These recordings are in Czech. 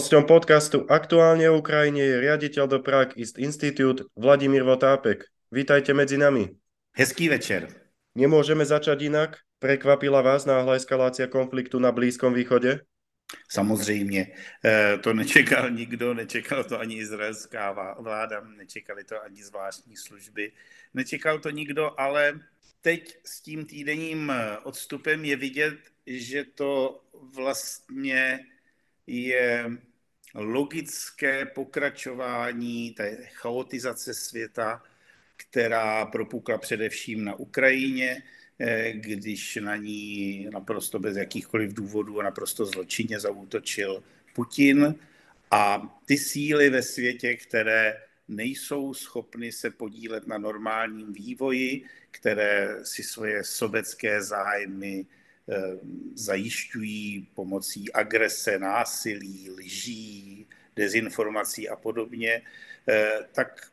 Hosťom podcastu Aktuálne o Ukrajine je riaditeľ do Prague East Institute Vladimír Votápek. Vítajte medzi nami. Hezký večer. Nemôžeme začať inak? Prekvapila vás náhla eskalácia konfliktu na Blízkom východe? Samozřejmě, eh, to nečekal nikdo, nečekal to ani izraelská vláda, nečekali to ani zvláštní služby, nečekal to nikdo, ale teď s tím týdenním odstupem je vidět, že to vlastně je logické pokračování té chaotizace světa, která propukla především na Ukrajině, eh, když na ní naprosto bez jakýchkoliv důvodů a naprosto zločinně zaútočil Putin. A ty síly ve světě, které nejsou schopny se podílet na normálním vývoji, které si svoje sobecké zájmy Eh, zajišťují pomocí agrese, násilí, lží, dezinformací a podobně, eh, tak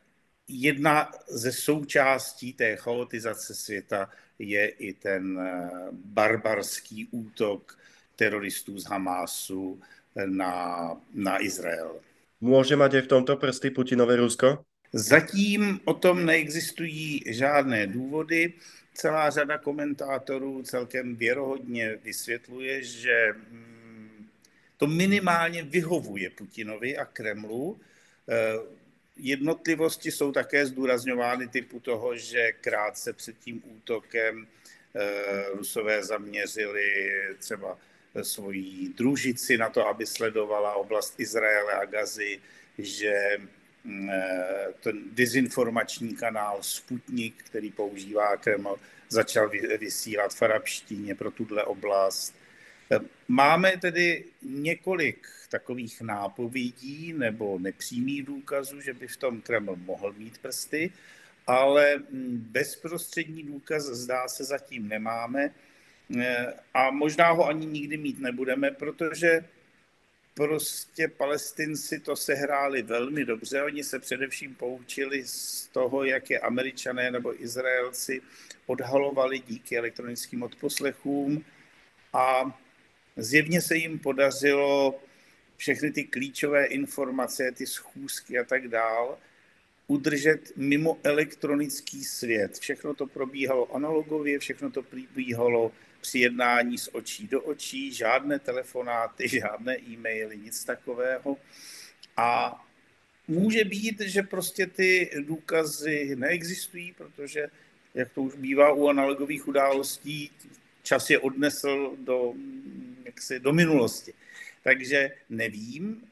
jedna ze součástí té chaotizace světa je i ten eh, barbarský útok teroristů z Hamásu na, na Izrael. Může mít v tomto prsty Putinové Rusko? Zatím o tom neexistují žádné důvody celá řada komentátorů celkem věrohodně vysvětluje, že mm, to minimálně vyhovuje Putinovi a Kremlu. Eh, jednotlivosti jsou také zdůrazňovány typu toho, že krátce před tím útokem eh, Rusové zaměřili třeba svoji družici na to, aby sledovala oblast Izraele a Gazy, že Eh, ten dezinformační kanál Sputnik, který používá Kreml, začal vysílat v arabštině pro tuhle oblast. Máme tedy několik takových nápovědí nebo nepřímých důkazů, že by v tom Kreml mohl mít prsty, ale bezprostřední důkaz zdá se zatím nemáme eh, a možná ho ani nikdy mít nebudeme, protože prostě palestinci to sehráli velmi dobře. Oni se především poučili z toho, jak je američané nebo Izraelci odhalovali díky elektronickým odposlechům a zjevně se jim podařilo všechny ty klíčové informace, ty schůzky a tak dál, udržet mimo elektronický svět. Všechno to probíhalo analogově, všechno to probíhalo při jednání z očí do očí, žádné telefonáty, žádné e-maily, nic takového. A může být, že prostě ty důkazy neexistují, protože, jak to už bývá u analogových událostí, čas je odnesl do, jaksi, do minulosti. Takže nevím,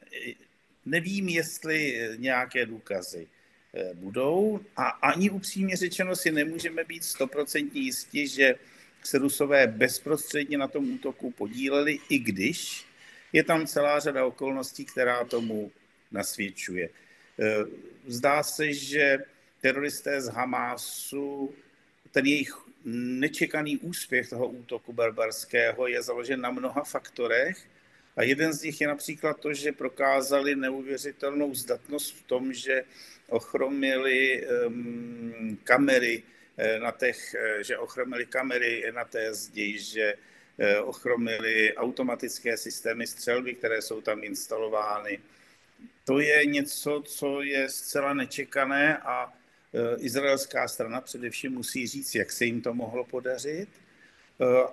nevím, jestli nějaké důkazy eh, budou a ani upřímně řečeno si nemůžeme být stoprocentně jistí, že se Rusové bezprostředně na tom útoku podíleli, i když je tam celá řada okolností, která tomu nasvědčuje. Eh, zdá se, že teroristé z Hamásu, ten jejich nečekaný úspěch toho útoku barbarského je založen na mnoha faktorech a jeden z nich je například to, že prokázali neuvěřitelnou zdatnost v tom, že ochromili um, kamery Eh, na těch, eh, že ochromili kamery na té zdi, že eh, ochromili automatické systémy střelby, které jsou tam instalovány. To je něco, co je zcela nečekané a izraelská strana především musí říct, jak se jim to mohlo podařit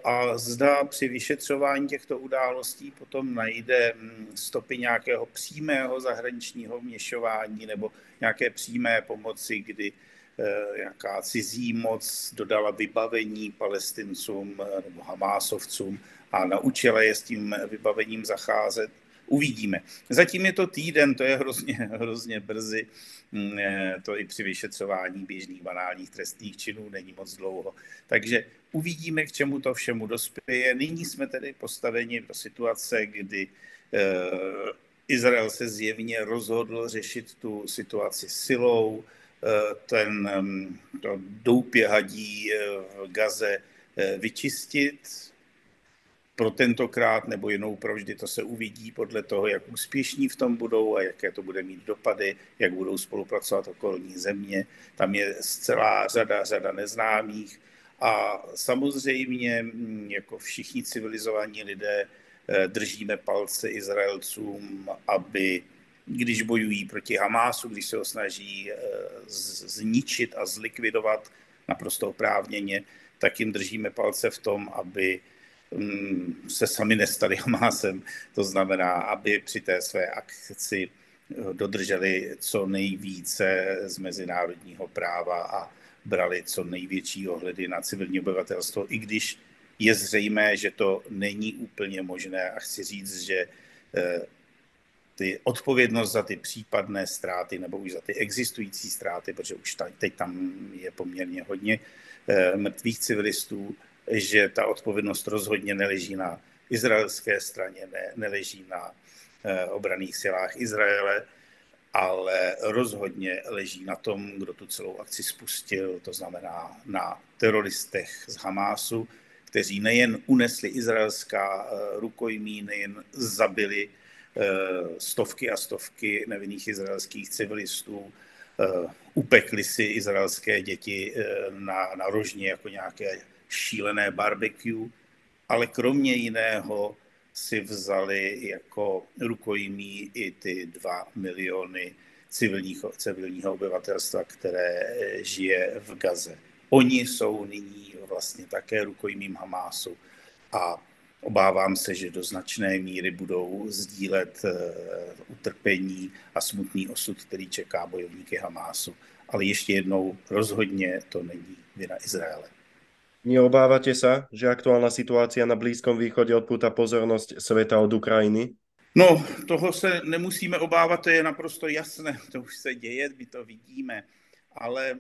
a zda při vyšetřování těchto událostí potom najde hm, stopy nějakého přímého zahraničního vměšování nebo nějaké přímé pomoci, kdy Eh, jaká cizí moc dodala vybavení palestincům eh, nebo hamásovcům a naučila je s tím vybavením zacházet. Uvidíme. Zatím je to týden, to je hrozně, hrozně brzy. Mm, eh, to i při vyšetřování běžných banálních trestných činů není moc dlouho. Takže uvidíme, k čemu to všemu dospěje. Nyní jsme tedy postaveni do situace, kdy Izrael se zjevně rozhodl řešit tu situaci silou, Eh, ten, to doupě hadí eh, v Gaze eh, vyčistit pro tentokrát nebo jinou provždy, to se uvidí podle toho, jak úspěšní v tom budou a jaké to bude mít dopady, jak budou spolupracovat okolní země. Tam je celá řada, řada neznámých a samozřejmě, hm, jako všichni civilizovaní lidé, držíme palce Izraelcům, aby když bojují proti Hamásu, když se ho snaží zničit a zlikvidovat naprosto oprávněně, tak jim držíme palce v tom, aby mm, se sami nestali Hamásem. To znamená, aby při té své akci dodrželi co nejvíce z mezinárodního práva a brali co největší ohledy na civilní obyvatelstvo, i když je zřejmé, že to není úplně možné a chci říct, že eh, ty odpovědnost za ty případné ztráty nebo už za ty existující ztráty, protože už teď tam je poměrně hodně eh, mrtvých civilistů, že ta odpovědnost rozhodně neleží na izraelské straně, ne, neleží na eh, obraných silách Izraele, ale rozhodně leží na tom, kdo tu celou akci spustil, to znamená na teroristech z Hamásu, kteří nejen unesli izraelská eh, rukojmí, nejen zabili eh, stovky a stovky nevinných izraelských civilistů, upekli si izraelské děti na, na rožně jako nějaké šílené barbecue, ale kromě jiného si vzali jako rukojmí i ty dva miliony civilního, civilního obyvatelstva, které žije v Gaze. Oni jsou nyní vlastně také rukojmím Hamásu a obávám se, že do značné míry budou sdílet eh, utrpení a smutný osud, který čeká bojovníky Hamásu. Ale ještě jednou, rozhodně to není vina Izraele. Neobávate sa, že aktuálna situácia na Blízkom východe odpúta pozornosť sveta od Ukrajiny? No, toho se nemusíme obávat, to je naprosto jasné, to už se děje, my to vidíme, ale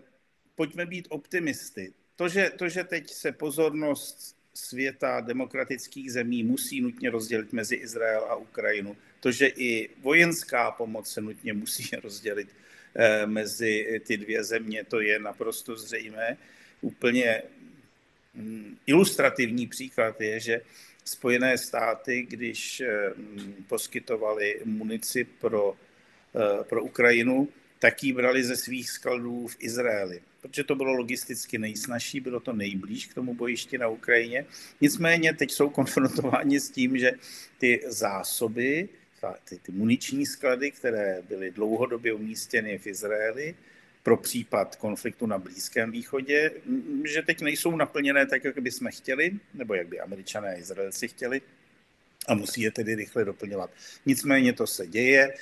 pojďme být optimisty. To že, to, že teď se pozornost světa demokratických zemí musí nutně rozdělit mezi Izrael a Ukrajinu, to, že i vojenská pomoc se nutně musí rozdělit eh, mezi ty dvě země, to je naprosto zřejmé. Úplně ilustrativní příklad je, že Spojené státy, když eh, poskytovali munici pro, eh, pro Ukrajinu, tak ji brali ze svých skladů v Izraeli protože to bylo logisticky nejsnažší, bylo to nejblíž k tomu bojišti na Ukrajině. Nicméně teď jsou konfrontováni s tím, že ty zásoby, ty, ty muniční sklady, které byly dlouhodobě umístěny v Izraeli, pro případ konfliktu na Blízkém východě, že teď nejsou naplněné tak, jak by jsme chtěli, nebo jak by američané a Izraelci chtěli, a musí je tedy rychle doplňovat. Nicméně to se děje. E,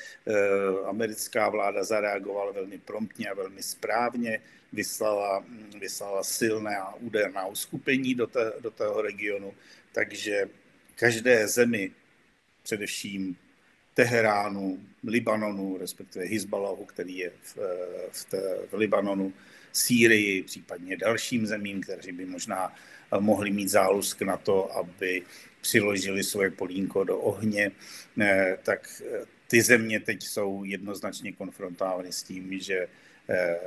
americká vláda zareagovala velmi promptně a velmi správně, vyslala, vyslala silné a úderná uskupení do, té, do toho regionu, takže každé zemi, především Teheránu, Libanonu, respektive Hezballahu, který je v, v, té, v Libanonu, Sýrii, případně dalším zemím, kteří by možná mohli mít zálusk na to, aby přiložili svoje polínko do ohně, eh, tak eh, ty země teď jsou jednoznačně konfrontovány s tím, že eh,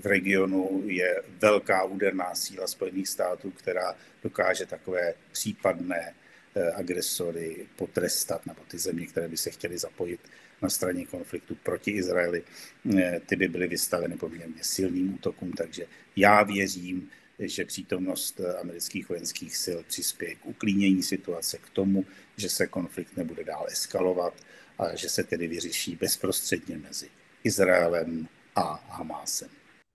v regionu je velká úderná síla Spojených států, která dokáže takové případné agresory potrestat, nebo ty země, které by se chtěly zapojit na straně konfliktu proti Izraeli, ty by byly vystaveny poměrně silným útokům. Takže já věřím, že přítomnost amerických vojenských sil přispěje k uklínění situace, k tomu, že se konflikt nebude dál eskalovat a že se tedy vyřeší bezprostředně mezi Izraelem a Hamásem.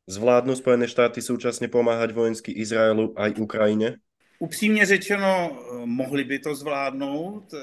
Zvládnou Spojené štáty současně pomáhat vojensky Izraelu a Ukrajině? Upřímně řečeno, mohli by to zvládnout.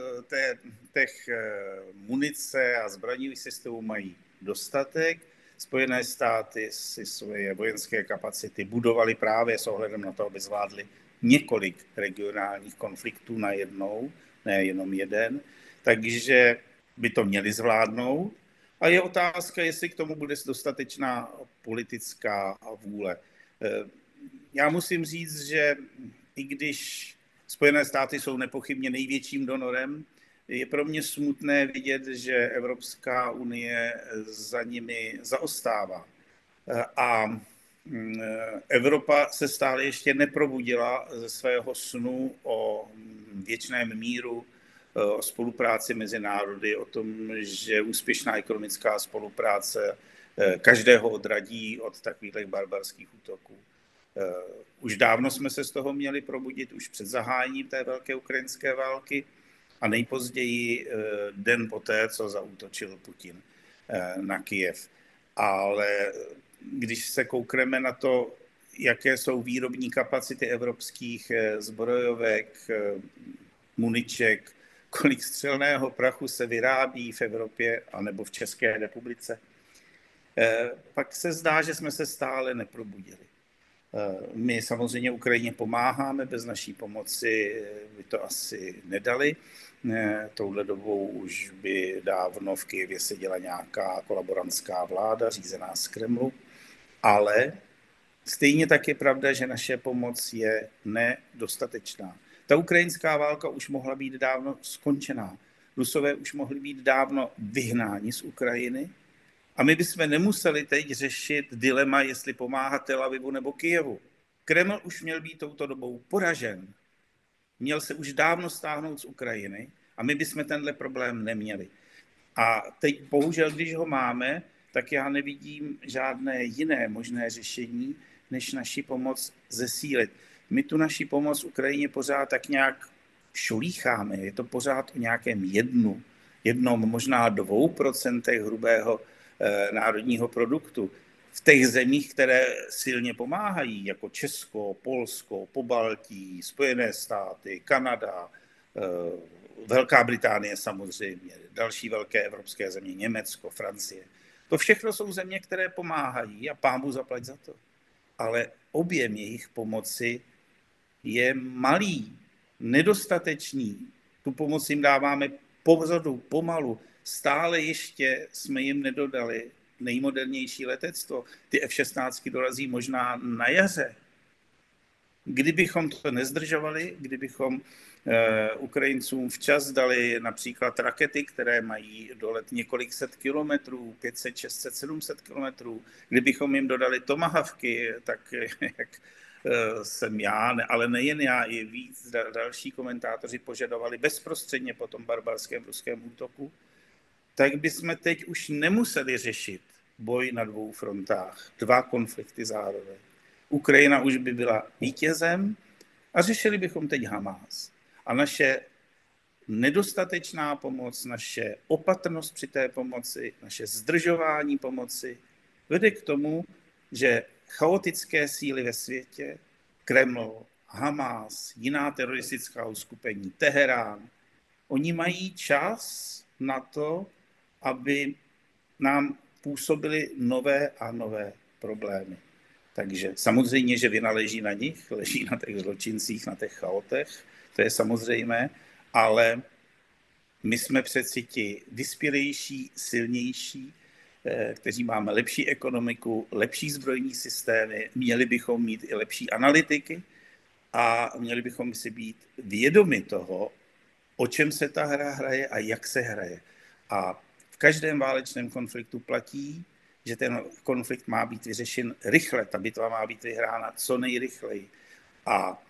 těch eh, munice a zbraňových systémů mají dostatek. Spojené státy si svoje vojenské kapacity budovaly právě s ohledem na to, aby zvládli několik regionálních konfliktů na jednou, ne jenom jeden, takže by to měli zvládnout. A je otázka, jestli k tomu bude dostatečná politická vůle. Eh, já musím říct, že i když Spojené státy jsou nepochybně největším donorem, je pro mě smutné vidět, že Evropská unie za nimi zaostává. A mm, Evropa se stále ještě neprobudila ze svého snu o věčném míru, o spolupráci mezi národy, o tom, že úspěšná ekonomická spolupráce eh, každého odradí od takových barbarských útoků. Eh, už dávno jsme se z toho měli probudit, už před zahájením té velké ukrajinské války, a nejpozději den poté, co zautočil Putin na Kijev. Ale když se koukneme na to, jaké jsou výrobní kapacity evropských zbrojovek, muniček, kolik střelného prachu se vyrábí v Evropě anebo v České republice, eh, pak se zdá, že jsme se stále neprobudili. Eh, my samozřejmě Ukrajině pomáháme, bez naší pomoci by to asi nedali. Eh, touhle dobou už by dávno v Kijevě seděla nějaká kolaborantská vláda řízená z Kremlu, ale stejně tak je pravda, že naše pomoc je nedostatečná. Ta ukrajinská válka už mohla být dávno skončená. Rusové už mohli být dávno vyhnáni z Ukrajiny a my bychom nemuseli teď řešit dilema, jestli pomáhat Tel Avivu nebo Kijevu. Kreml už měl být touto dobou poražen. Měl se už dávno stáhnout z Ukrajiny a my bychom tenhle problém neměli. A teď bohužel, když ho máme, tak já nevidím žádné jiné možné řešení, než naši pomoc zesílit my tu naši pomoc Ukrajině pořád tak nějak šulícháme. Je to pořád o nějakém jednu, jednom, možná dvou procentech hrubého národního produktu. V těch zemích, které silně pomáhají, jako Česko, Polsko, Pobaltí, Spojené státy, Kanada, eh, Velká Británie samozřejmě, další velké evropské země, Německo, Francie. To všechno jsou země, které pomáhají a pámu zaplať za to. Ale objem jejich pomoci je malý, nedostatečný. Tu pomoc jim dáváme pozadu, pomalu. Stále ještě jsme jim nedodali nejmodernější letectvo. Ty F-16 dorazí možná na jaře. Kdybychom to nezdržovali, kdybychom uh, Ukrajincům včas dali například rakety, které mají dolet několik set kilometrů, 500, 600, 700 kilometrů, kdybychom jim dodali tomahavky, tak jak Eh, jsem já, ale nejen já, i víc další komentátoři požadovali bezprostředně po tom barbarském ruském útoku, tak bychom teď už nemuseli řešit boj na dvou frontách, dva konflikty zároveň. Ukrajina už by byla vítězem a řešili bychom teď Hamás. A naše nedostatečná pomoc, naše opatrnost při té pomoci, naše zdržování pomoci vede k tomu, že chaotické síly ve světě, Kreml, Hamas, jiná teroristická uskupení, Teherán, oni mají čas na to, aby nám působili nové a nové problémy. Takže samozřejmě, že vina leží na nich, leží na těch zločincích, na těch chaotech, to je samozřejmé, ale my jsme přeci ti vyspělejší, silnější, Eh, kteří máme lepší ekonomiku, lepší zbrojní systémy, měli bychom mít i lepší analytiky a měli bychom si být vědomi toho, o čem se ta hra hraje a jak se hraje. A každém válečném konfliktu platí, že ten konflikt má být vyřešen rychle, ta bitva má být vyhrána co nejrychleji. A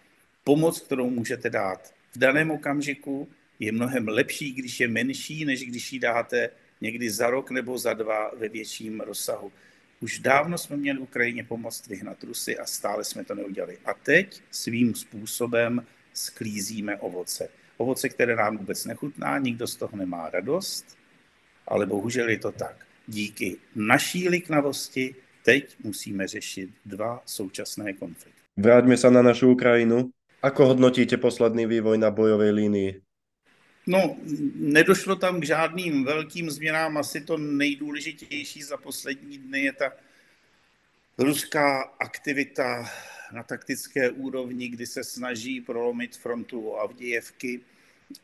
pomoc, kterou můžete dát v daném okamžiku, je mnohem lepší, když je menší, než když ji dáte někdy za rok nebo za dva ve větším rozsahu. Už dávno jsme měli Ukrajině pomoct vyhnat Rusy a stále jsme to neudělali. A teď svým způsobem sklízíme ovoce. Ovoce, které nám vůbec nechutná, nikdo z toho nemá radost, ale bohužel je to tak. Díky naší liknavosti teď musíme řešit dva současné konflikty. Vráťme se na našu Ukrajinu. Ako hodnotíte posledný vývoj na bojové linii? No, nedošlo tam k žádným velkým změnám. Asi to nejdůležitější za poslední dny je ta ruská aktivita na taktické úrovni, kdy se snaží prolomit frontu Avdějevky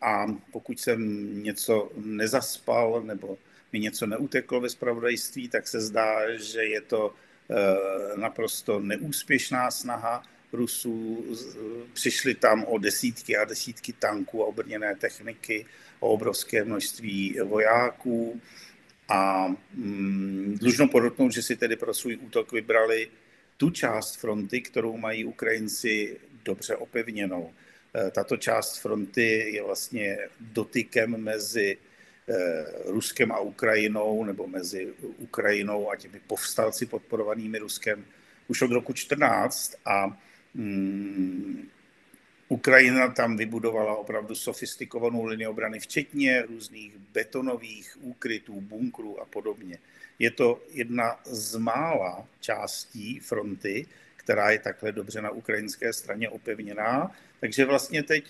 a pokud jsem něco nezaspal nebo mi něco neuteklo ve spravodajství, tak se zdá, že je to eh, naprosto neúspěšná snaha Rusů, přišli tam o desítky a desítky tanků a obrněné techniky, o obrovské množství vojáků a mm, dlužno podotknout, že si tedy pro svůj útok vybrali tu část fronty, kterou mají Ukrajinci dobře opevněnou. E, tato část fronty je vlastně dotykem mezi e, Ruskem a Ukrajinou, nebo mezi Ukrajinou a těmi povstalci podporovanými Ruskem už od roku 14 a Hmm, Ukrajina tam vybudovala opravdu sofistikovanou linii obrany, včetně různých betonových úkrytů, bunkrů a podobně. Je to jedna z mála částí fronty, která je takhle dobře na ukrajinské straně opevněná. Takže vlastně teď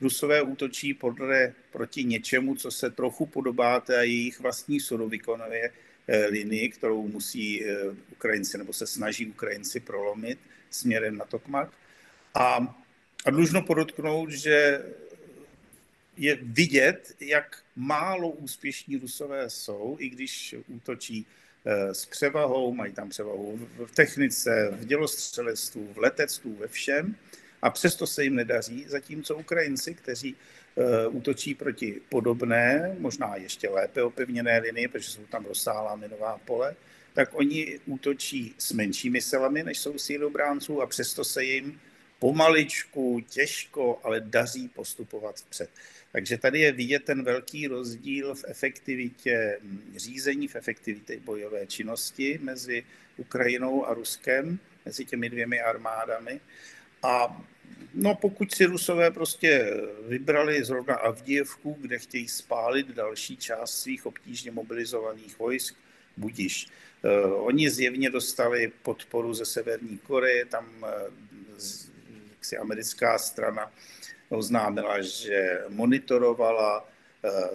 Rusové útočí podle, proti něčemu, co se trochu podobá té jejich vlastní surovikonové eh, linii, kterou musí eh, Ukrajinci nebo se snaží Ukrajinci prolomit směrem na Tokmak. A, a dlužno podotknout, že je vidět, jak málo úspěšní Rusové jsou, i když útočí s převahou, mají tam převahu v technice, v dělostřelectvu, v letectvu, ve všem. A přesto se jim nedaří, zatímco Ukrajinci, kteří uh, útočí proti podobné, možná ještě lépe opevněné linii, protože jsou tam rozsáhlá minová pole, tak oni útočí s menšími silami, než jsou síly obránců a přesto se jim pomaličku, těžko, ale daří postupovat vpřed. Takže tady je vidět ten velký rozdíl v efektivitě řízení, v efektivitě bojové činnosti mezi Ukrajinou a Ruskem, mezi těmi dvěmi armádami. A no, pokud si Rusové prostě vybrali zrovna Avdijevku, kde chtějí spálit další část svých obtížně mobilizovaných vojsk, budiš. Uh, oni zjevně dostali podporu ze Severní Koreje, tam uh, si americká strana oznámila, že monitorovala uh,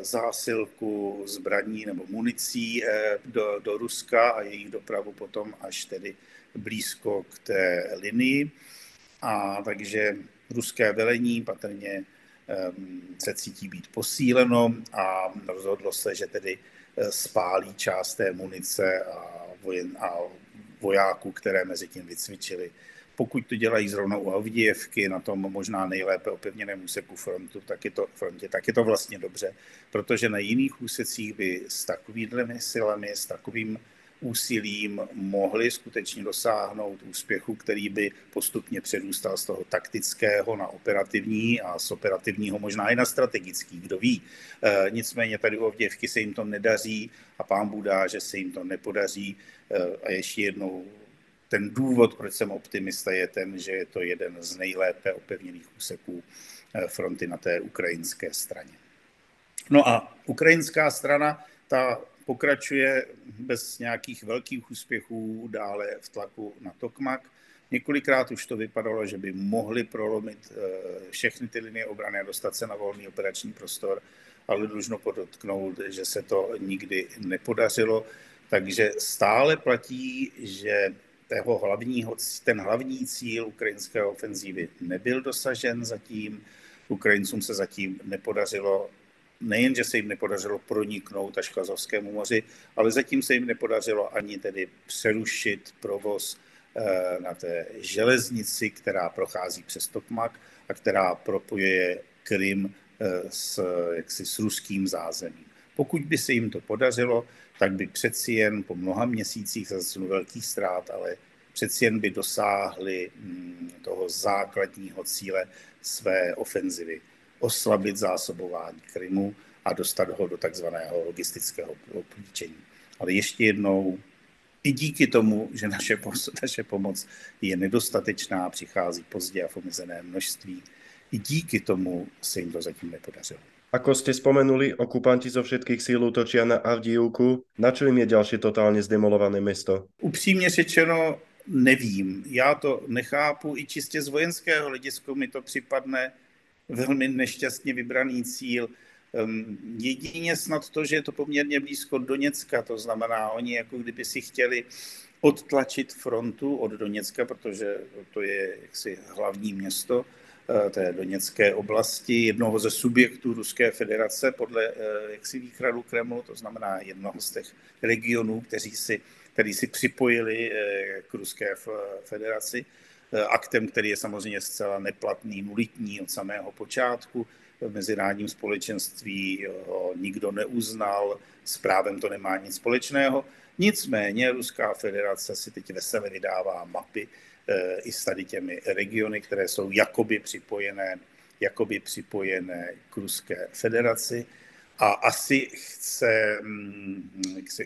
zásilku zbraní nebo municí do, do Ruska a jejich dopravu potom až tedy blízko k té linii a takže ruské velení patrně se cítí být posíleno a rozhodlo se, že tedy eh, spálí část té munice a, vojen, a vojáků, které mezi tím vycvičili. Pokud to dělají zrovna u Avdijevky, na tom možná nejlépe opevněném úseku frontu, tak je to, frontě, tak je to vlastně dobře, protože na jiných úsecích by s takovými silami, s takovým úsilím mohli skutečně dosáhnout úspěchu, který by postupně předůstal z toho taktického na operativní a z operativního možná i na strategický, kdo ví. E, nicméně tady u Ovděvky se jim to nedaří a pán Budá, že se jim to nepodaří. E, a ještě jednou ten důvod, proč jsem optimista, je ten, že je to jeden z nejlépe opevněných úseků e, fronty na té ukrajinské straně. No a ukrajinská strana, ta pokračuje bez nějakých velkých úspěchů dále v tlaku na Tokmak. Několikrát už to vypadalo, že by mohli prolomit eh, všechny ty linie obrany a dostat se na volný operační prostor, ale dlužno podotknout, že se to nikdy nepodařilo. Takže stále platí, že tého hlavního, ten hlavní cíl ukrajinské ofenzívy nebyl dosažen zatím. Ukrajincům se zatím nepodařilo nejen, že se jim nepodařilo proniknout až k Azovskému moři, ale zatím se jim nepodařilo ani tedy přerušit provoz eh, na té železnici, která prochází přes Tokmak a která propojuje Krym eh, s, jaksi, s ruským zázemím. Pokud by se jim to podařilo, tak by přeci jen po mnoha měsících zase velkých ztrát, ale přeci jen by dosáhli mm, toho základního cíle své ofenzivy oslabit zásobování Krymu a dostat ho do takzvaného logistického obklíčení. Ale ještě jednou, i díky tomu, že naše, naše pomoc je nedostatečná, přichází pozdě a v množství, i díky tomu se jim to zatím nepodařilo. Ako ste spomenuli, okupanti zo všetkých síl útočia na Avdijivku. Na čo im je ďalšie totálně zdemolované mesto? Upřímně řečeno, nevím. Já to nechápu. I čistě z vojenského hlediska mi to připadne velmi nešťastně vybraný cíl. Ehm, jedině snad to, že je to poměrně blízko Doněcka, to znamená, oni jako kdyby si chtěli odtlačit frontu od Doněcka, protože to je jaksi hlavní město té Doněcké oblasti, jednoho ze subjektů Ruské federace podle eh, jaksi výchradu Kremlu, to znamená jednoho z těch regionů, kteří si, který si připojili eh, k Ruské federaci. Eh, aktem, který je samozřejmě zcela neplatný, nulitní od samého počátku. V mezinárodním společenství ho nikdo neuznal, s právem to nemá nic společného. Nicméně Ruská federace si teď veselé vydává mapy i s tady těmi regiony, které jsou jakoby připojené, jakoby připojené k Ruské federaci a asi chce, hm, chce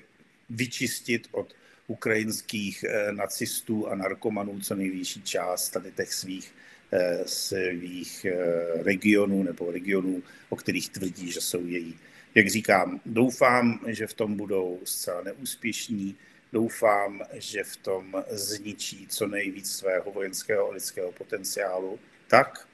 vyčistit od ukrajinských eh, nacistů a narkomanů co největší část tady těch svých svých regionů nebo regionů, o kterých tvrdí, že jsou její. Jak říkám, doufám, že v tom budou zcela neúspěšní, doufám, že v tom zničí co nejvíc svého vojenského a lidského potenciálu, tak,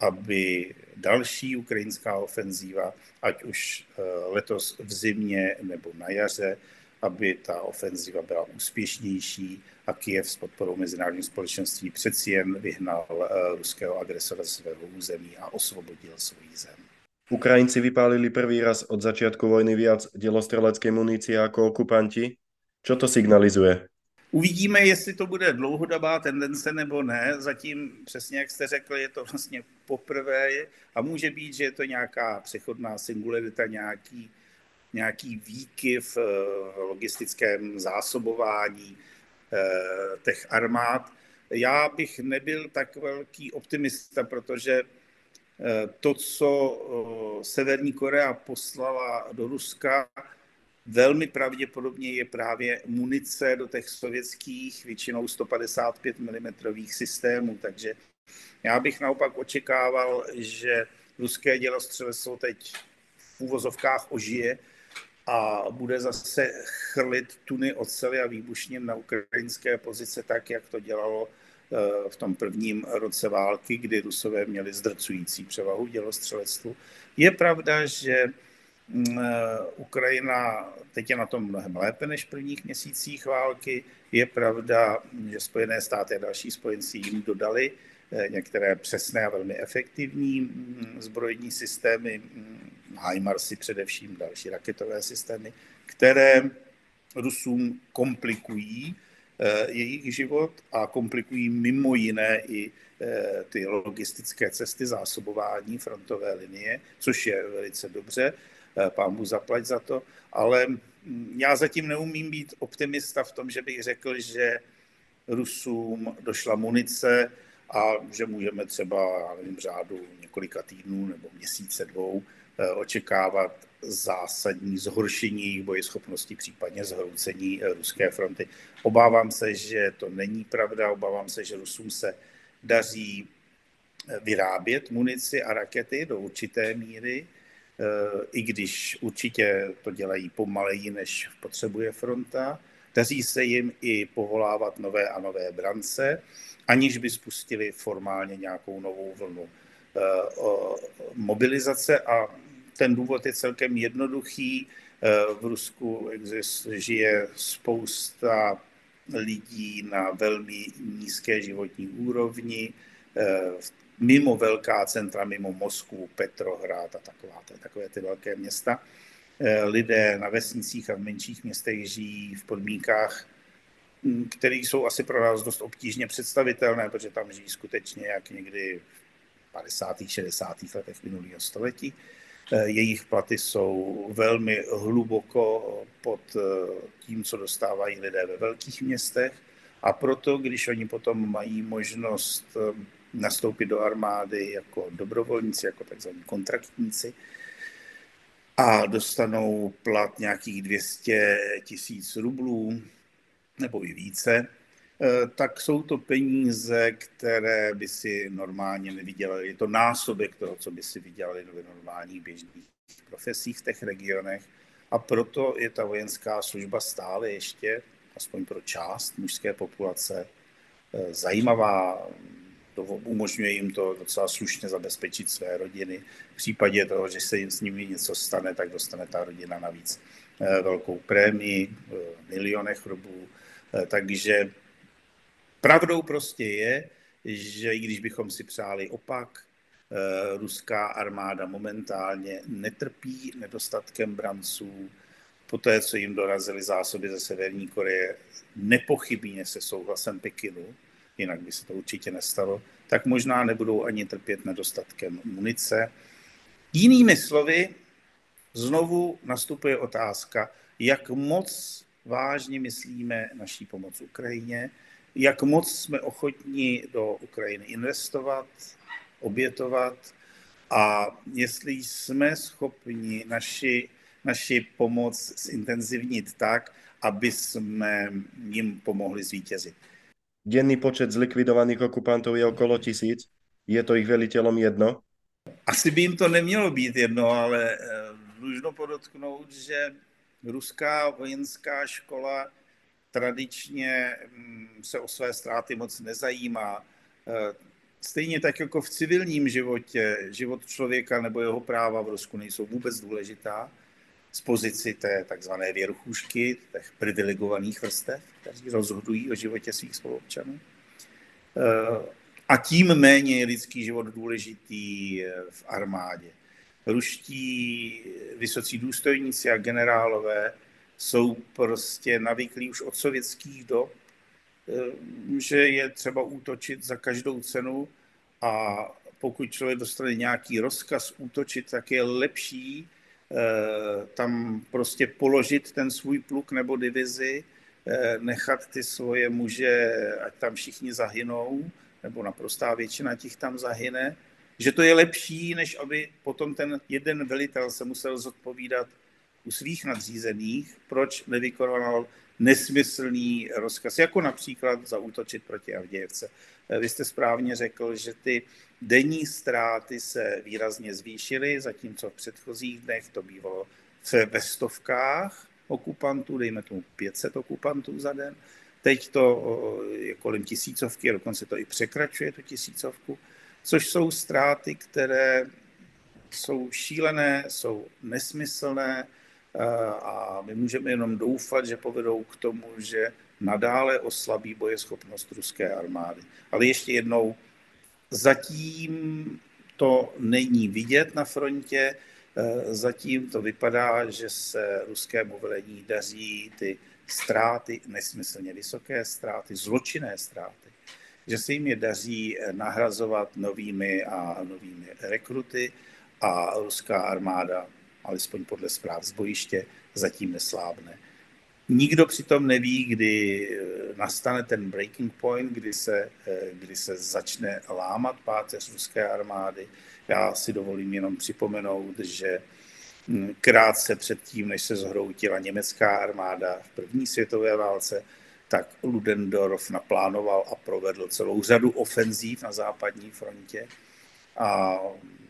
aby další ukrajinská ofenzíva, ať už eh, letos v zimě nebo na jaře, aby ta ofenzíva byla úspěšnější a Kiev s podporou mezinárodního společenství přeci jen vyhnal eh, ruského agresora z svého území a osvobodil svůj zem. Ukrajinci vypálili prvý raz od začiatku vojny viac dělostrelecké munície jako okupanti. Co to signalizuje? Uvidíme, jestli to bude dlouhodobá tendence nebo ne. Zatím, přesně jak jste řekl, je to vlastně poprvé a může být, že je to nějaká přechodná singularita, nějaký, nějaký výky v eh, logistickém zásobování eh, těch armád. Já bych nebyl tak velký optimista, protože eh, to, co Severní Korea poslala do Ruska, Velmi pravděpodobně je právě munice do těch sovětských, většinou 155 mm systémů, takže já bych naopak očekával, že ruské dělostřelectvo teď v úvozovkách ožije a bude zase chrlit tuny oceli a výbušnin na ukrajinské pozice tak, jak to dělalo eh, v tom prvním roce války, kdy Rusové měli zdrcující převahu dělostřelectvu. Je pravda, že Ukrajina teď je na tom mnohem lépe než v prvních měsících války. Je pravda, že Spojené státy a další spojenci jim dodali eh, některé přesné a velmi efektivní mm, zbrojní systémy, mm, HIMARSy především, další raketové systémy, které Rusům komplikují eh, jejich život a komplikují mimo jiné i ty logistické cesty zásobování frontové linie, což je velice dobře. Eh, pán mu zaplať za to, ale mm, já zatím neumím být optimista v tom, že bych řekl, že Rusům došla munice a že můžeme třeba, nevím, řádu několika týdnů nebo měsíce, dvou eh, očekávat zásadní zhoršení jejich bojeschopnosti, případně zhroucení eh, ruské fronty. Obávám se, že to není pravda, obávám se, že Rusům se daří vyrábět munici a rakety do určité míry, i když určitě to dělají pomaleji, než potřebuje fronta. Daří se jim i povolávat nové a nové brance, aniž by spustili formálně nějakou novou vlnu eh, mobilizace a ten důvod je celkem jednoduchý. Eh, v Rusku žije spousta lidí na velmi nízké životní úrovni. Mimo velká centra, mimo Moskvu, Petrohrad a taková, takové ty velké města. Eh, lidé na vesnicích a v menších městech žijí v podmínkách, hm, které jsou asi pro nás dost obtížně představitelné, protože tam žijí skutečně jak někdy v 50. 60. letech minulého století. Eh, jejich platy jsou velmi hluboko pod eh, tím, co dostávají lidé ve velkých městech. A proto, když oni potom mají možnost nastoupit do armády jako dobrovolníci, jako takzvaní kontraktníci a dostanou plat nějakých 200 tisíc rublů nebo i více, eh, tak jsou to peníze, které by si normálně nevydělali. Je to násobek toho, co by si vydělali v normálních běžných profesích v těch regionech. A proto je ta vojenská služba stále ještě, aspoň pro část mužské populace, eh, zajímavá, to umožňuje jim to docela slušně zabezpečit své rodiny. V případě toho, že se jim s nimi něco stane, tak dostane ta rodina navíc eh, velkou prémii, eh, milionech rubů. Eh, takže pravdou prostě je, že i když bychom si přáli opak, ruská armáda momentálně netrpí nedostatkem branců. Poté, co jim dorazily zásoby ze Severní Koreje, nepochybně se souhlasem Pekinu, jinak by se to určitě nestalo, tak možná nebudou ani trpět nedostatkem munice. Jinými slovy, znovu nastupuje otázka, jak moc vážně myslíme naší pomoc Ukrajině, jak moc jsme ochotní do Ukrajiny investovat, obětovat a jestli jsme schopni naši, naši pomoc zintenzivnit tak, aby jsme jim pomohli zvítězit. Denný počet zlikvidovaných okupantov je okolo tisíc. Je to ich veliteľom jedno? Asi by jim to nemělo být jedno, ale eh, dlužno podotknout, že ruská vojenská škola tradičně mm, se o své ztráty moc nezajímá. Eh, stejně tak jako v civilním životě, život člověka nebo jeho práva v Rusku nejsou vůbec důležitá z pozici té takzvané věrchušky, těch privilegovaných vrstev, kteří rozhodují o životě svých spoluobčanů. Eh, a tím méně je lidský život důležitý eh, v armádě. Ruští vysocí důstojníci a generálové jsou prostě navyklí už od sovětských dob, eh, že je třeba útočit za každou cenu a pokud člověk dostane nějaký rozkaz útočit, tak je lepší tam prostě položit ten svůj pluk nebo divizi, eh, nechat ty svoje muže, ať tam všichni zahynou, nebo naprostá většina těch tam zahyne, že to je lepší, než aby potom ten jeden velitel se musel zodpovídat u svých nadřízených, proč nevykonal nesmyslný rozkaz, jako například zaútočit proti Avdějevce. Vy jste správně řekl, že ty denní ztráty se výrazně zvýšily, zatímco v předchozích dnech to bývalo ve stovkách okupantů, dejme tomu 500 okupantů za den. Teď to je kolem tisícovky, a dokonce to i překračuje tu tisícovku, což jsou ztráty, které jsou šílené, jsou nesmyslné, a my můžeme jenom doufat, že povedou k tomu, že nadále oslabí bojeschopnost ruské armády. Ale ještě jednou, zatím to není vidět na frontě, e, zatím to vypadá, že se ruskému velení daří ty ztráty, nesmyslně vysoké ztráty, zločinné ztráty, že se jim je daří nahrazovat novými a novými rekruty a ruská armáda alespoň podle zpráv z bojiště, zatím neslábne. Nikdo přitom neví, kdy eh, nastane ten breaking point, kdy se, eh, kdy se začne lámat páteř ruské armády. Já si dovolím jenom připomenout, že hm, krátce předtím, než se zhroutila německá armáda v první světové válce, tak Ludendorff naplánoval a provedl celou řadu ofenzív na západní frontě. A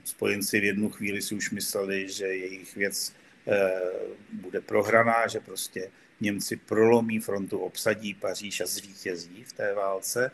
spojenci v jednu chvíli si už mysleli, že jejich věc eh, bude prohraná, že prostě Němci prolomí frontu, obsadí Paříž a zvítězí v té válce.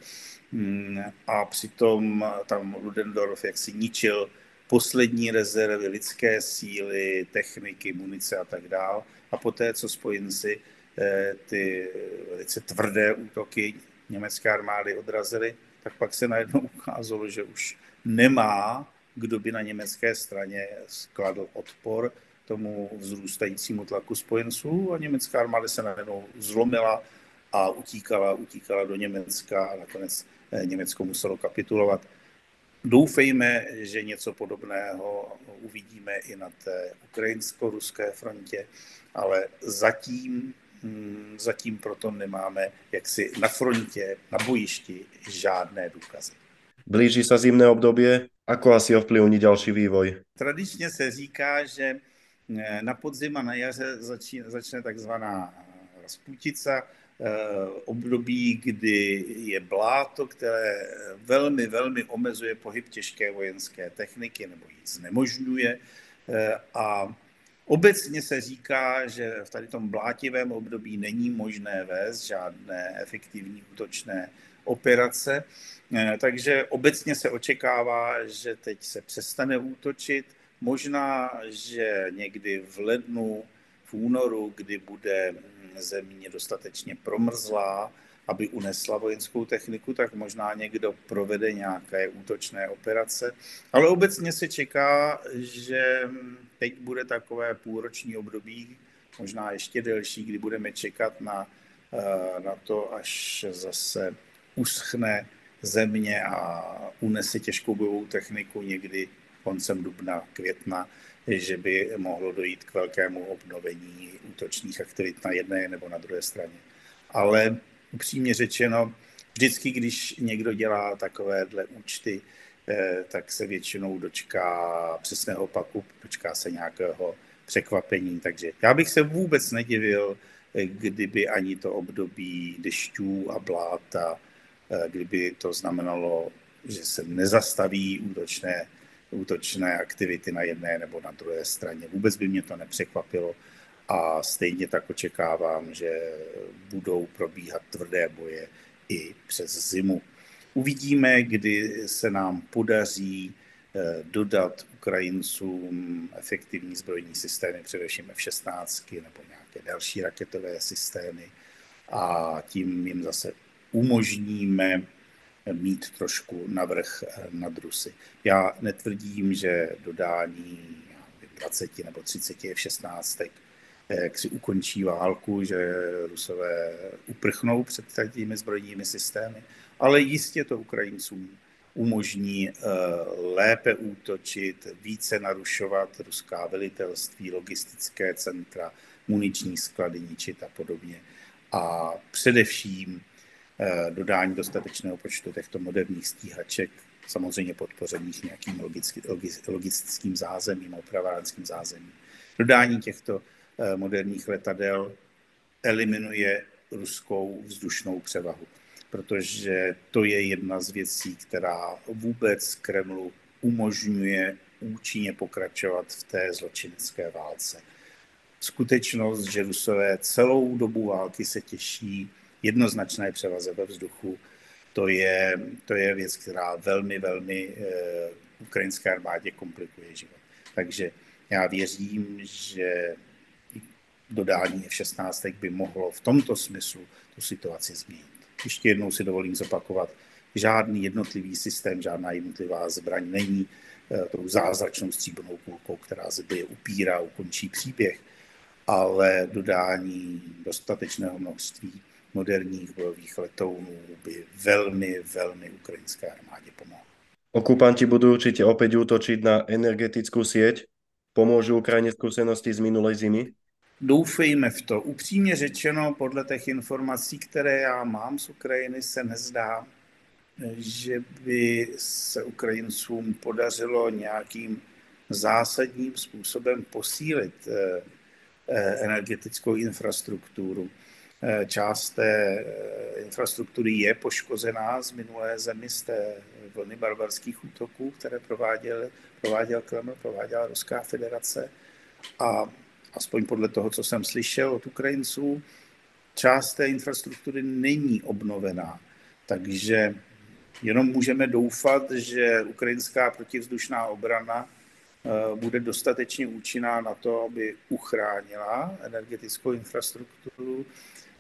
Hmm, a přitom tam Ludendorff jaksi ničil poslední rezervy, lidské síly, techniky, munice a tak dál. A poté, co spojenci eh, ty velice tvrdé útoky německé armády odrazily, tak pak se najednou ukázalo, že už nemá kdo by na německé straně skladl odpor tomu vzrůstajícímu tlaku spojenců a německá armáda se najednou zlomila a utíkala, utíkala do Německa a nakonec eh, Německo muselo kapitulovat. Doufejme, že něco podobného uvidíme i na té ukrajinsko-ruské frontě, ale zatím, hm, zatím proto nemáme jaksi na frontě, na bojišti žádné důkazy. Blíží se zimné období, Ako asi ovplyvní další vývoj? Tradičně se říká, že eh, na podzim a na jaře začne, začne takzvaná Rasputice, eh, období, kdy je bláto, které velmi, velmi omezuje pohyb těžké vojenské techniky nebo ji znemožňuje. Eh, a obecně se říká, že v tady tom blátivém období není možné vést žádné efektivní útočné operace. Eh, takže obecně se očekává, že teď se přestane útočit. Možná, že někdy v lednu, v únoru, kdy bude země dostatečně promrzlá, aby unesla vojenskou techniku, tak možná někdo provede nějaké útočné operace. Ale obecně se čeká, že teď bude takové půlroční období, možná ještě delší, kdy budeme čekat na, eh, na to, až zase uschne země a unese těžkou bojovou techniku někdy koncem dubna, května, že by mohlo dojít k velkému obnovení útočních aktivit na jedné nebo na druhé straně. Ale upřímně řečeno, vždycky, když někdo dělá takovéhle účty, eh, tak se většinou dočká přesného paku, dočká se nějakého překvapení. Takže já bych se vůbec nedivil, eh, kdyby ani to období dešťů a bláta kdyby to znamenalo že se nezastaví útočné, útočné aktivity na jedné nebo na druhé straně. Vůbec by mě to nepřekvapilo a stejně tak očekávám, že budou probíhat tvrdé boje i přes zimu. Uvidíme, kdy se nám podaří eh, dodat Ukrajincům efektivní zbrojní systémy, především F-16 nebo nějaké další raketové systémy a tím jim zase umožníme mít trošku navrh eh, nad Rusy. Já netvrdím, že dodání 20 nebo 30 F-16 eh, jak si ukončí válku, že Rusové uprchnou před těmi zbrojními systémy, ale jistě to Ukrajincům umožní eh, lépe útočit, více narušovat ruská velitelství, logistické centra, muniční sklady ničit a podobně. A především dodání dostatečného počtu těchto moderních stíhaček, samozřejmě podpořených nějakým logistickým zázemím, opravárenským zázemím. Dodání těchto eh, moderních letadel eliminuje ruskou vzdušnou převahu protože to je jedna z věcí, která vůbec Kremlu umožňuje účinně pokračovat v té zločinecké válce. Skutečnost, že Rusové celou dobu války se těší jednoznačné převaze ve vzduchu, to je, to je věc, která velmi, velmi eh, ukrajinské armádě komplikuje život. Takže já věřím, že dodání F-16 by mohlo v tomto smyslu tu situaci změnit. Ještě jednou si dovolím zopakovat, žádný jednotlivý systém, žádná jednotlivá zbraň není eh, tou zázračnou stříbrnou kulkou, která zabije, upírá, ukončí příběh, ale dodání dostatečného množství moderních bojových letounů by velmi, velmi ukrajinské armádě pomohlo. Okupanti budú určite opäť útočiť na energetickú sieť. Pomôžu Ukrajine skúsenosti z minulej zimy? Doufejme v to. Upřímně řečeno, podle těch informací, které já mám z Ukrajiny, se nezdá, že by se Ukrajincům podařilo nějakým zásadním způsobem posílit eh, eh, energetickou infrastrukturu. Eh, část té infrastruktury je poškozená z minulé zemi, z té vlny barbarských útoků, které prováděl, prováděl Kreml, prováděla Ruská federace. A aspoň podle toho, co jsem slyšel od Ukrajinců, část té infrastruktury není obnovená. Takže jenom můžeme doufat, že ukrajinská protivzdušná obrana eh, bude dostatečně účinná na to, aby uchránila energetickou infrastrukturu.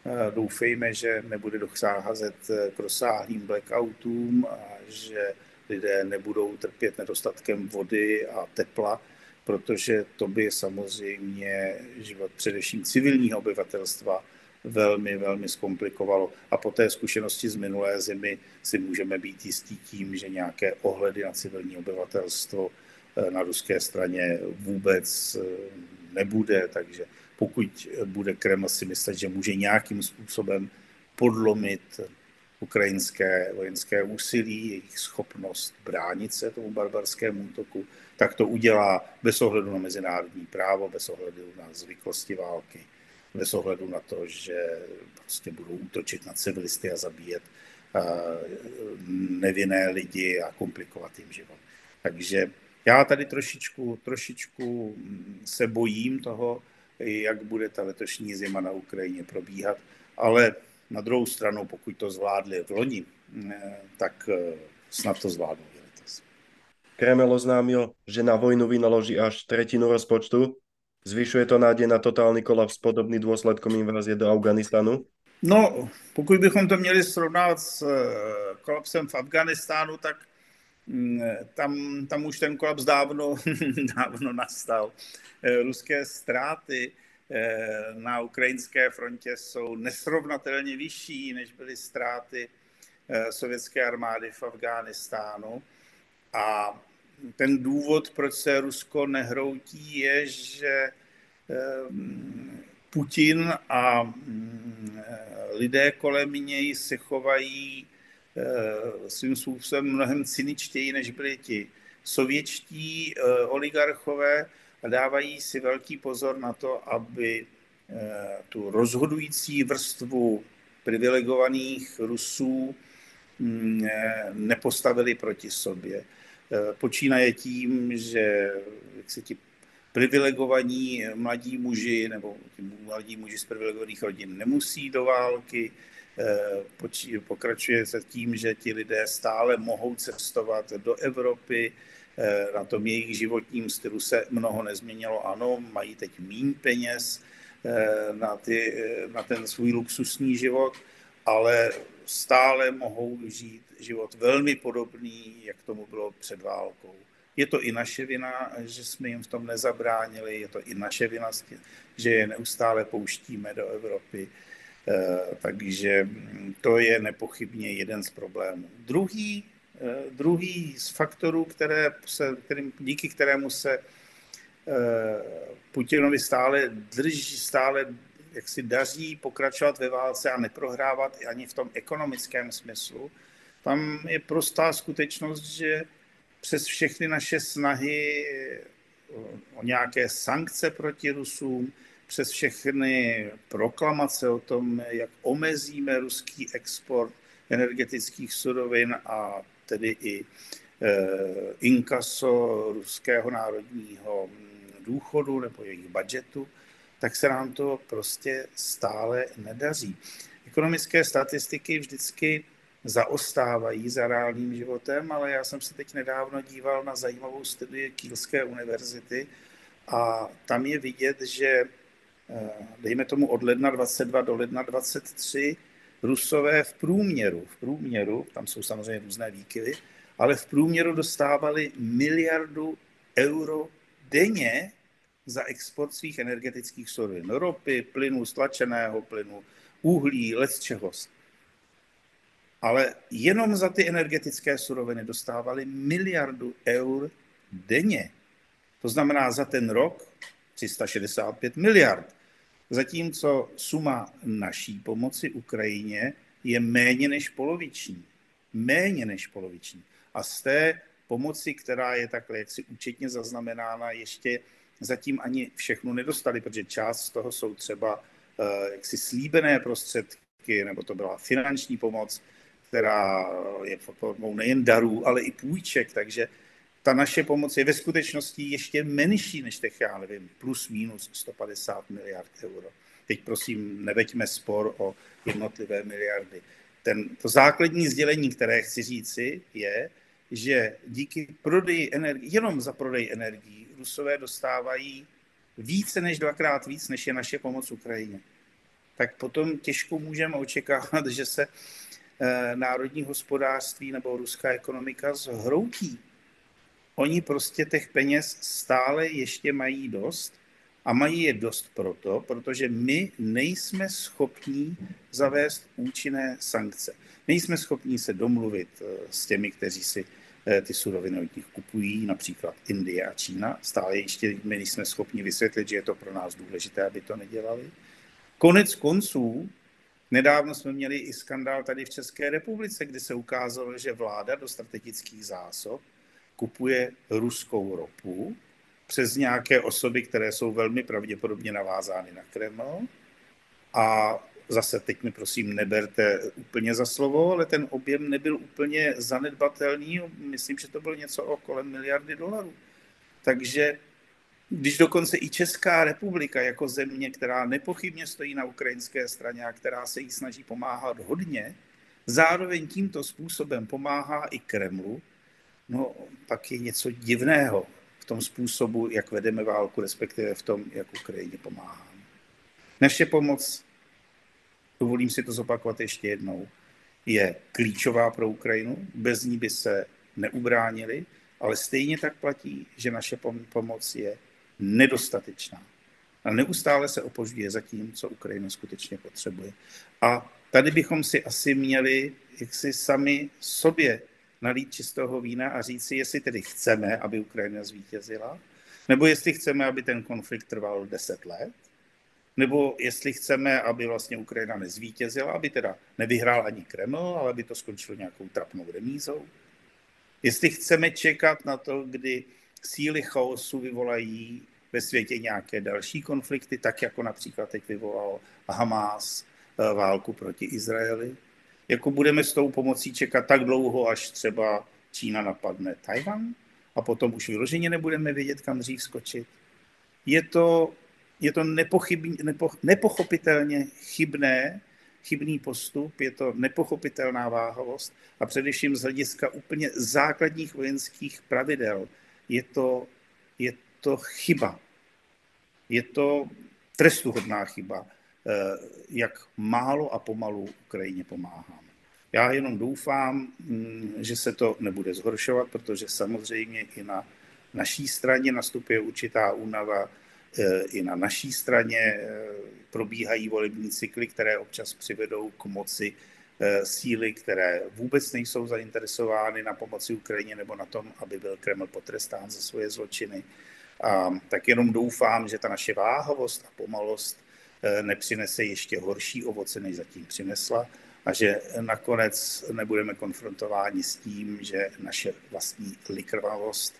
Eh, doufejme, že nebude docházet k rozsáhlým blackoutům a že lidé nebudou trpět nedostatkem vody a tepla protože to by samozřejmě život především civilního obyvatelstva velmi, velmi zkomplikovalo. A po té zkušenosti z minulé zimy si můžeme být jistí tím, že nějaké ohledy na civilní obyvatelstvo eh, na ruské straně vůbec eh, nebude. Takže pokud bude Kreml si myslet, že může nějakým způsobem podlomit ukrajinské vojenské úsilí, jejich schopnost bránit se tomu barbarskému útoku, tak to udělá bez ohledu na mezinárodní právo, bez ohledu na zvyklosti války, bez ohledu na to, že prostě budou útočit na civilisty a zabíjet nevinné lidi a komplikovat jim život. Takže já tady trošičku, trošičku se bojím toho, jak bude ta letošní zima na Ukrajině probíhat, ale na druhou stranu, pokud to zvládli v loni, tak eh, snad to zvládnou. Kreml oznámil, že na vojnu vynaloží až tretinu rozpočtu. Zvyšuje to nádej na totální kolaps podobný důsledkom invazie do Afganistanu? No, pokud bychom to měli srovnat s eh, kolapsem v Afganistánu, tak mm, tam, tam už ten kolaps dávno, dávno nastal. Eh, ruské ztráty eh, na ukrajinské frontě jsou nesrovnatelně vyšší, než byly ztráty sovětské armády v Afghánistánu. A ten důvod, proč se Rusko nehroutí, je, že ehm, Putin a mm, lidé kolem něj se chovají eh, svým způsobem mnohem cyničtěji, než byli ti sovětští eh, oligarchové a dávají si velký pozor na to, aby eh, tu rozhodující vrstvu privilegovaných Rusů mm, nepostavili proti sobě. Počínaje tím, že jak se ti privilegovaní mladí muži nebo mladí muži z privilegovaných rodin nemusí do války, Eh, pokračuje se tím, že ti lidé stále mohou cestovat do Evropy, eh, na tom jejich životním stylu se mnoho nezměnilo. Ano, mají teď míň peněz eh, na, ty, na ten svůj luxusní život, ale stále mohou žít život velmi podobný, jak tomu bylo před válkou. Je to i naše vina, že jsme jim v tom nezabránili, je to i naše vina, že je neustále pouštíme do Evropy. Eh, takže to je nepochybně jeden z problémů. Druhý, eh, druhý z faktorů, které se, kterým, díky kterému se eh, Putinovi stále drží, stále jak si daří pokračovat ve válce a neprohrávat ani v tom ekonomickém smyslu, tam je prostá skutečnost, že přes všechny naše snahy o nějaké sankce proti Rusům, přes všechny proklamace o tom, jak omezíme ruský export energetických surovin a tedy i eh, inkaso ruského národního důchodu nebo jejich budžetu, tak se nám to prostě stále nedaří. Ekonomické statistiky vždycky zaostávají za reálným životem, ale já jsem se teď nedávno díval na zajímavou studii Kielské univerzity a tam je vidět, že Eh, dejme tomu od ledna 22 do ledna 23, Rusové v průměru, v průměru, tam jsou samozřejmě různé výkyvy, ale v průměru dostávali miliardu euro denně za export svých energetických surovin. Ropy, plynu, stlačeného plynu, uhlí, let čeho. Ale jenom za ty energetické suroviny dostávali miliardu eur denně. To znamená za ten rok 365 miliard. Zatímco suma naší pomoci Ukrajině je méně než poloviční. Méně než poloviční. A z té pomoci, která je takhle jaksi účetně zaznamenána, ještě zatím ani všechno nedostali, protože část z toho jsou třeba eh, jaksi slíbené prostředky, nebo to byla finanční pomoc, která je formou nejen darů, ale i půjček, takže ta naše pomoc je ve skutečnosti ještě menší než těch, já nevím, plus minus 150 miliard euro. Teď prosím, neveďme spor o jednotlivé miliardy. Ten, to základní sdělení, které chci říci, je, že díky prodeji energii, jenom za prodej energií, Rusové dostávají více než dvakrát víc, než je naše pomoc Ukrajině. Tak potom těžko můžeme očekávat, že se e, národní hospodářství nebo ruská ekonomika zhroutí. Oni prostě těch peněz stále ještě mají dost a mají je dost proto, protože my nejsme schopní zavést účinné sankce. Nejsme schopní se domluvit eh, s těmi, kteří si eh, ty suroviny od nich kupují, například Indie a Čína. Stále ještě my nejsme schopni vysvětlit, že je to pro nás důležité, aby to nedělali. Konec konců, nedávno jsme měli i skandál tady v České republice, kdy se ukázalo, že vláda do strategických zásob kupuje ruskou ropu přes nějaké osoby, které jsou velmi pravděpodobně navázány na Kreml. A zase teď mi prosím neberte úplně za slovo, ale ten objem nebyl úplně zanedbatelný. Myslím, že to bylo něco okolo miliardy dolarů. Takže když dokonce i Česká republika jako země, která nepochybně stojí na ukrajinské straně a která se jí snaží pomáhat hodně, zároveň tímto způsobem pomáhá i Kremlu, no pak je něco divného v tom způsobu, jak vedeme válku, respektive v tom, jak Ukrajině pomáháme. Naše pomoc, dovolím si to zopakovat ještě jednou, je klíčová pro Ukrajinu, bez ní by se neubránili, ale stejně tak platí, že naše pomoc je nedostatečná. A neustále se opožďuje za tím, co Ukrajina skutečně potřebuje. A tady bychom si asi měli jak si sami sobě nalít čistého vína a říct si, jestli tedy chceme, aby Ukrajina zvítězila, nebo jestli chceme, aby ten konflikt trval deset let, nebo jestli chceme, aby vlastně Ukrajina nezvítězila, aby teda nevyhrál ani Kreml, ale aby to skončilo nějakou trapnou remízou. Jestli chceme čekat na to, kdy síly chaosu vyvolají ve světě nějaké další konflikty, tak jako například teď vyvolal Hamas eh, válku proti Izraeli, jako budeme s tou pomocí čekat tak dlouho, až třeba Čína napadne Tajvan a potom už vyloženě nebudeme vědět, kam dřív skočit. Je to, je to nepochybný, nepo, nepochopitelně chybné, chybný postup, je to nepochopitelná váhavost a především z hlediska úplně základních vojenských pravidel je to, je to chyba. Je to trestuhodná chyba, jak málo a pomalu Ukrajině pomáháme. Já jenom doufám, mm, že se to nebude zhoršovat, protože samozřejmě i na naší straně nastupuje určitá únava, eh, i na naší straně eh, probíhají volební cykly, které občas přivedou k moci síly, které vůbec nejsou zainteresovány na pomoci Ukrajině nebo na tom, aby byl Kreml potrestán za svoje zločiny. A tak jenom doufám, že ta naše váhavost a pomalost eh, nepřinese ještě horší ovoce, než zatím přinesla a že nakonec nebudeme konfrontováni s tím, že naše vlastní likrvavost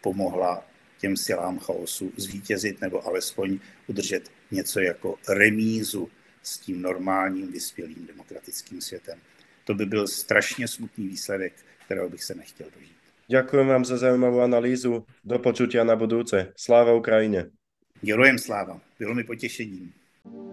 pomohla těm silám chaosu zvítězit nebo alespoň udržet něco jako remízu s tím normálním, vyspělým demokratickým světem. To by byl strašně smutný výsledek, kterého bych se nechtěl dožít. Ďakujem vám za zaujímavú analýzu. Do počutia na budúce. Sláva Ukrajine. Gerojem sláva. Bylo mi potěšením. Thank you.